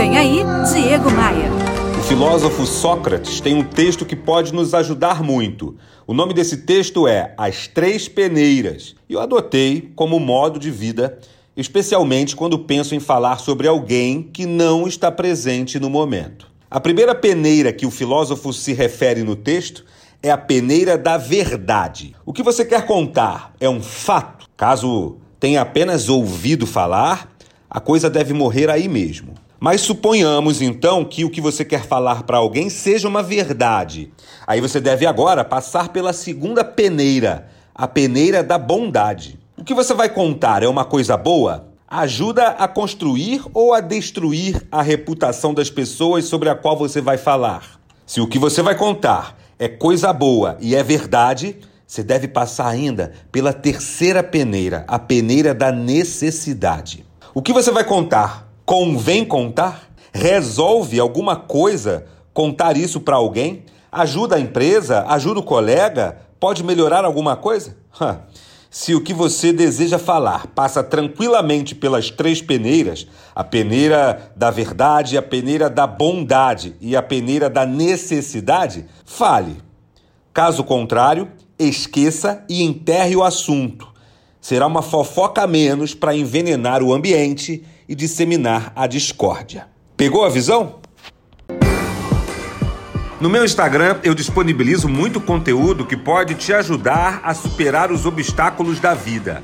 Vem aí, Diego Maia. O filósofo Sócrates tem um texto que pode nos ajudar muito. O nome desse texto é As Três Peneiras. E eu adotei como modo de vida, especialmente quando penso em falar sobre alguém que não está presente no momento. A primeira peneira que o filósofo se refere no texto é a peneira da verdade. O que você quer contar é um fato. Caso tenha apenas ouvido falar, a coisa deve morrer aí mesmo. Mas suponhamos então que o que você quer falar para alguém seja uma verdade. Aí você deve agora passar pela segunda peneira, a peneira da bondade. O que você vai contar é uma coisa boa? Ajuda a construir ou a destruir a reputação das pessoas sobre a qual você vai falar? Se o que você vai contar é coisa boa e é verdade, você deve passar ainda pela terceira peneira, a peneira da necessidade. O que você vai contar? Convém contar? Resolve alguma coisa contar isso para alguém? Ajuda a empresa? Ajuda o colega? Pode melhorar alguma coisa? Se o que você deseja falar passa tranquilamente pelas três peneiras, a peneira da verdade, a peneira da bondade e a peneira da necessidade, fale. Caso contrário, esqueça e enterre o assunto será uma fofoca a menos para envenenar o ambiente e disseminar a discórdia. Pegou a visão? No meu Instagram, eu disponibilizo muito conteúdo que pode te ajudar a superar os obstáculos da vida.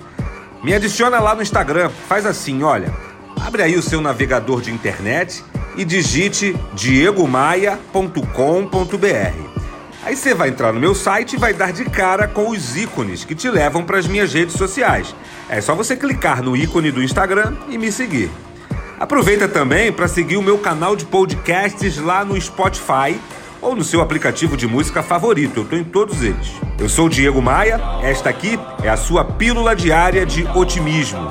Me adiciona lá no Instagram, faz assim, olha, abre aí o seu navegador de internet e digite diegomaia.com.br. Aí você vai entrar no meu site e vai dar de cara com os ícones que te levam para as minhas redes sociais. É só você clicar no ícone do Instagram e me seguir. Aproveita também para seguir o meu canal de podcasts lá no Spotify ou no seu aplicativo de música favorito. Eu estou em todos eles. Eu sou o Diego Maia, esta aqui é a sua pílula diária de otimismo.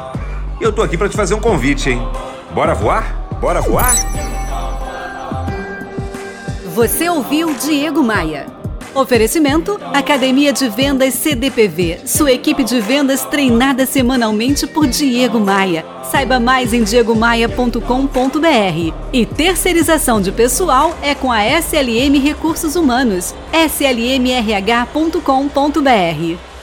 E eu estou aqui para te fazer um convite, hein? Bora voar? Bora voar? Você ouviu Diego Maia. Oferecimento: Academia de Vendas CDPV. Sua equipe de vendas treinada semanalmente por Diego Maia. Saiba mais em diegomaia.com.br. E terceirização de pessoal é com a SLM Recursos Humanos. slmrh.com.br.